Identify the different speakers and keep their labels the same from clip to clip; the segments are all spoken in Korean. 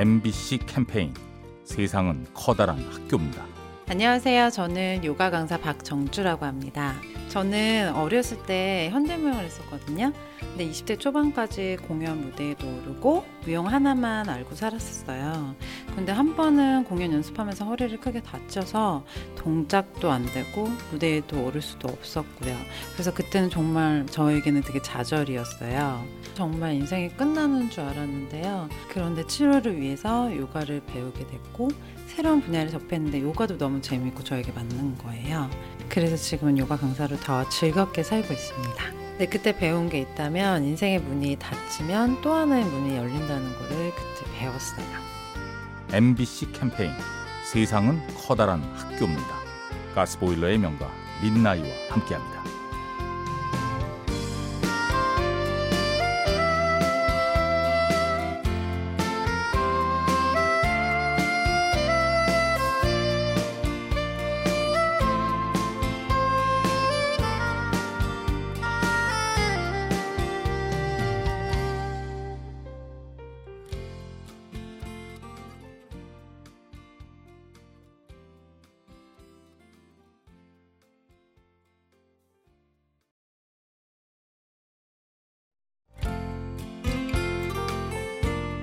Speaker 1: MBC 캠페인 세상은 커다란 학교입니다.
Speaker 2: 안녕하세요. 저는 요가 강사 박정주라고 합니다. 저는 어렸을 때 현대무용을 했었거든요. 근데 20대 초반까지 공연 무대에도 오르고 무용 하나만 알고 살았었어요. 근데 한 번은 공연 연습하면서 허리를 크게 다쳐서 동작도 안 되고 무대에도 오를 수도 없었고요. 그래서 그때는 정말 저에게는 되게 좌절이었어요. 정말 인생이 끝나는 줄 알았는데요. 그런데 치료를 위해서 요가를 배우게 됐고 새로운 분야를 접했는데 요가도 너무 재밌고 저에게 맞는 거예요. 그래서 지금은 요가 강사로 더 즐겁게 살고 있습니다. 네, 그때 배운 게 있다면 인생의 문이 닫히면 또 하나의 문이 열린다는 거를 그때 배웠어요.
Speaker 1: MBC 캠페인 세상은 커다란 학교입니다. 가스보일러의 명가 민나이와 함께합니다.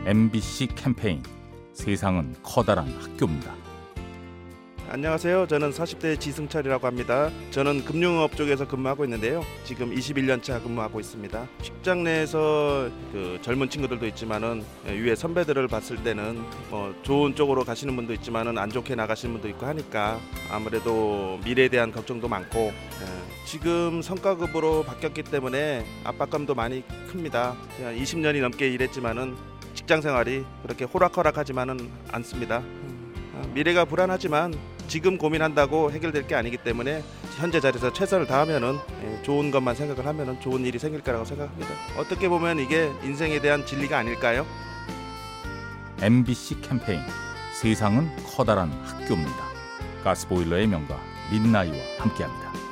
Speaker 1: MBC 캠페인 세상은 커다란 학교입니다.
Speaker 3: 안녕하세요. 저는 40대 지승철이라고 합니다. 저는 금융업 쪽에서 근무하고 있는데요. 지금 21년 차 근무하고 있습니다. 직장 내에서 그 젊은 친구들도 있지만은 위에 선배들을 봤을 때는 뭐 좋은 쪽으로 가시는 분도 있지만은 안 좋게 나가시는 분도 있고 하니까 아무래도 미래에 대한 걱정도 많고 예, 지금 성과급으로 바뀌었기 때문에 압박감도 많이 큽니다. 그냥 20년이 넘게 일했지만은 직장 생활이 그렇게 호락호락하지만은 않습니다. 아, 미래가 불안하지만 지금 고민한다고 해결될 게 아니기 때문에 현재 자리에서 최선을 다하면은 예, 좋은 것만 생각을 하면은 좋은 일이 생길 거라고 생각합니다. 어떻게 보면 이게 인생에 대한 진리가 아닐까요?
Speaker 1: MBC 캠페인 세상은 커다란 학교입니다. 가스보일러의 명가 민나이와 함께합니다.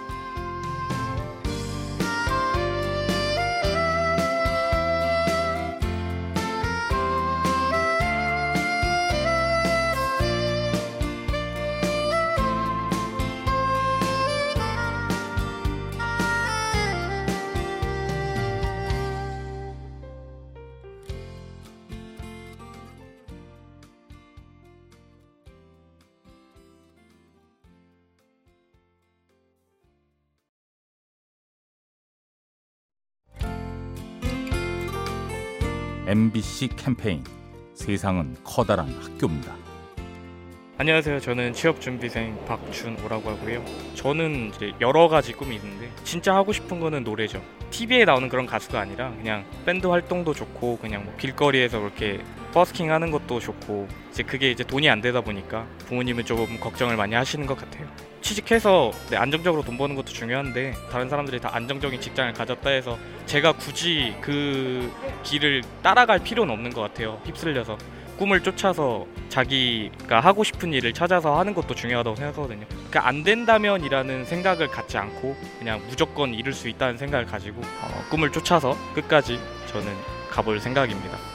Speaker 1: MBC 캠페인 세상은 커다란 학교입니다.
Speaker 4: 안녕하세요. 저는 취업 준비생 박준호라고 하고요. 저는 이제 여러 가지 꿈이 있는데 진짜 하고 싶은 거는 노래죠. TV에 나오는 그런 가수가 아니라 그냥 밴드 활동도 좋고 그냥 뭐 길거리에서 그렇게 버스킹 하는 것도 좋고 이제 그게 이제 돈이 안 되다 보니까 부모님은 조금 걱정을 많이 하시는 것 같아요. 취직해서 네, 안정적으로 돈 버는 것도 중요한데 다른 사람들이 다 안정적인 직장을 가졌다 해서 제가 굳이 그 길을 따라갈 필요는 없는 것 같아요. 휩쓸려서 꿈을 쫓아서 자기가 하고 싶은 일을 찾아서 하는 것도 중요하다고 생각하거든요. 그러니까 안 된다면이라는 생각을 갖지 않고 그냥 무조건 이룰 수 있다는 생각을 가지고 어, 꿈을 쫓아서 끝까지 저는 가볼 생각입니다.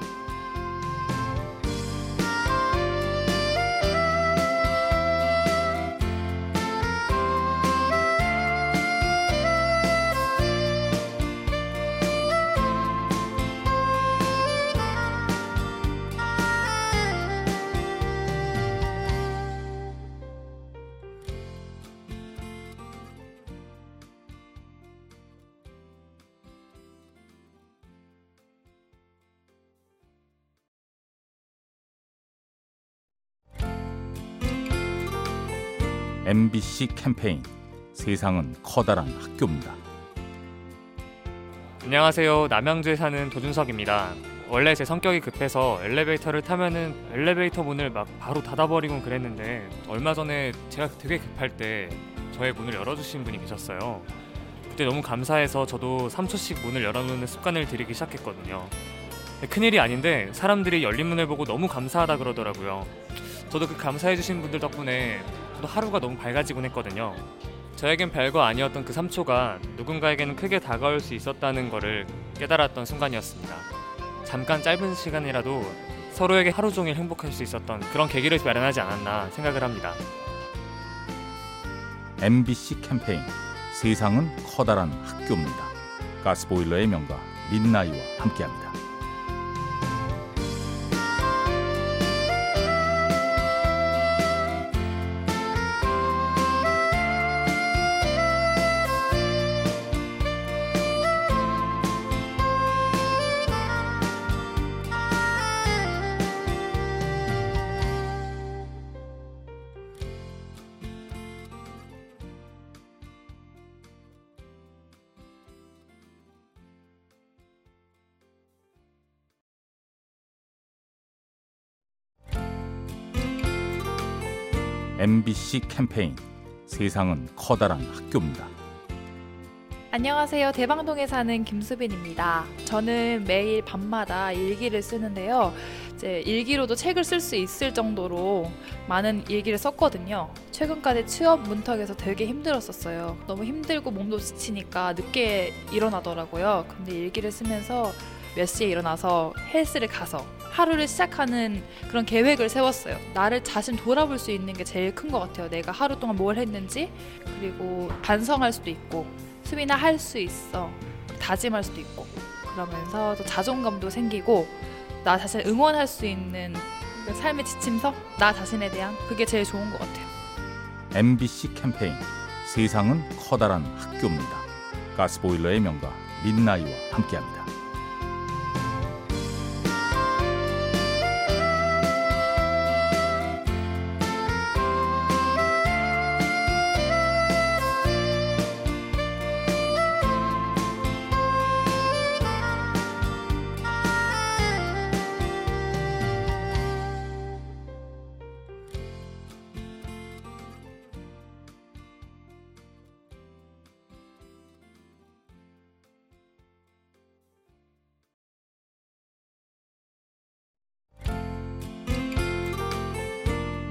Speaker 1: MBC 캠페인 세상은 커다란 학교입니다.
Speaker 5: 안녕하세요. 남양주에 사는 도준석입니다. 원래 제 성격이 급해서 엘리베이터를 타면은 엘리베이터 문을 막 바로 닫아버리고 그랬는데 얼마 전에 제가 되게 급할 때 저의 문을 열어주신 분이 계셨어요. 그때 너무 감사해서 저도 3초씩 문을 열어놓는 습관을 들이기 시작했거든요. 큰일이 아닌데 사람들이 열린 문을 보고 너무 감사하다 그러더라고요. 저도 그 감사해주신 분들 덕분에 저도 하루가 너무 밝아지곤 했거든요. 저에겐 별거 아니었던 그 3초가 누군가에게는 크게 다가올 수 있었다는 것을 깨달았던 순간이었습니다. 잠깐 짧은 시간이라도 서로에게 하루 종일 행복할 수 있었던 그런 계기를 마련하지 않았나 생각을 합니다.
Speaker 1: MBC 캠페인 세상은 커다란 학교입니다. 가스보일러의 명가 민나이와 함께합니다. MBC 캠페인 세상은 커다란 학교입니다.
Speaker 6: 안녕하세요. 대방동에 사는 김수빈입니다. 저는 매일 밤마다 일기를 쓰는데요. 이제 일기로도 책을 쓸 수 있을 정도로 많은 일기를 썼거든요. 최근까지 취업 문턱에서 되게 힘들었었어요. 너무 힘들고 몸도 지치니까 늦게 일어나더라고요. 근데 일기를 쓰면서 몇 시에 일어나서 헬스를 가서 하루를 시작하는 그런 계획을 세웠어요. 나를 자신 돌아볼 수 있는 게 제일 큰 것 같아요. 내가 하루 동안 뭘 했는지 그리고 반성할 수도 있고 수빈아 할 수 있어 다짐할 수도 있고 그러면서 또 자존감도 생기고 나 자신을 응원할 수 있는 그 삶의 지침서 나 자신에 대한 그게 제일 좋은 것 같아요.
Speaker 1: MBC 캠페인 세상은 커다란 학교입니다. 가스보일러의 명가 민나이와 함께합니다.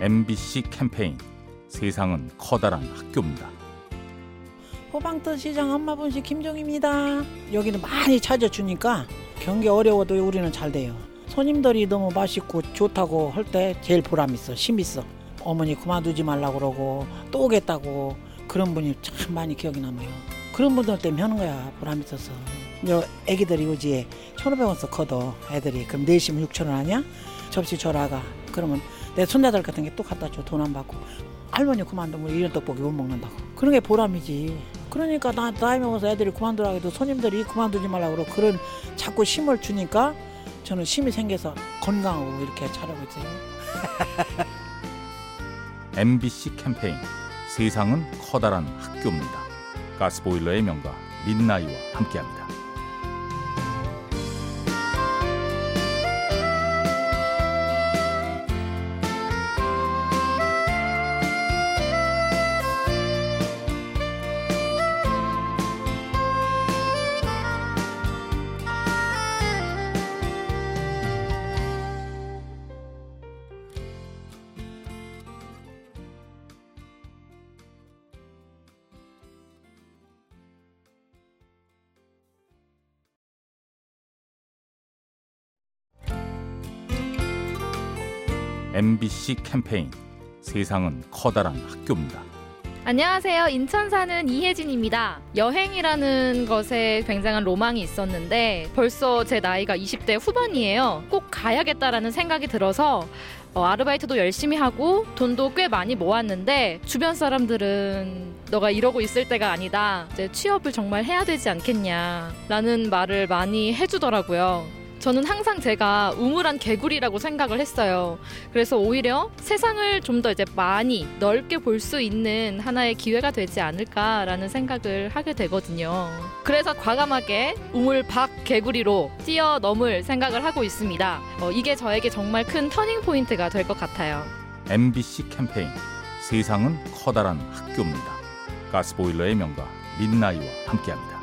Speaker 1: MBC 캠페인 세상은 커다란 학교입니다.
Speaker 7: 호방터 시장 엄마분식 김종입니다. 여기는 많이 찾아주니까 경기 어려워도 우리는 잘 돼요. 손님들이 너무 맛있고 좋다고 할 때 제일 보람 있어, 힘 있어. 어머니 그만두지 말라 그러고 또 오겠다고 그런 분이 참 많이 기억이 남아요. 그런 분들 때문에 하는 거야 보람 있어서. 여 애기들이 요지에 1,500원 써 커도 애들이 그럼 내시면 6,000원 하냐? 접시 줘라가 그러면 내 손자들 같은 게 또 갖다 줘 돈 안 받고. 할머니 그만두면 이런 떡볶이 못 먹는다고. 그런 게 보람이지. 그러니까 나 나이 먹어서 애들이 그만두라 해도 손님들이 그만두지 말라고 그러고 그런 자꾸 힘을 주니까 저는 힘이 생겨서 건강하고 이렇게 잘하고 있어요.
Speaker 1: MBC 캠페인. 세상은 커다란 학교입니다. 가스보일러의 명가 민나이와 함께합니다. MBC 캠페인 세상은 커다란 학교입니다.
Speaker 8: 안녕하세요. 인천 사는 이혜진입니다. 여행이라는 것에 굉장한 로망이 있었는데 벌써 제 나이가 20대 후반이에요. 꼭 가야겠다라는 생각이 들어서 어, 아르바이트도 열심히 하고 돈도 꽤 많이 모았는데 주변 사람들은 너가 이러고 있을 때가 아니다. 이제 취업을 정말 해야 되지 않겠냐라는 말을 많이 해주더라고요. 저는 항상 제가 우물한 개구리라고 생각을 했어요. 그래서 오히려 세상을 좀 더 이제 많이 넓게 볼 수 있는 하나의 기회가 되지 않을까라는 생각을 하게 되거든요. 그래서 과감하게 우물 밖 개구리로 뛰어넘을 생각을 하고 있습니다. 어, 이게 저에게 정말 큰 터닝 포인트가 될 것 같아요.
Speaker 1: MBC 캠페인 세상은 커다란 학교입니다. 가스보일러의 명가 린나이와 함께합니다.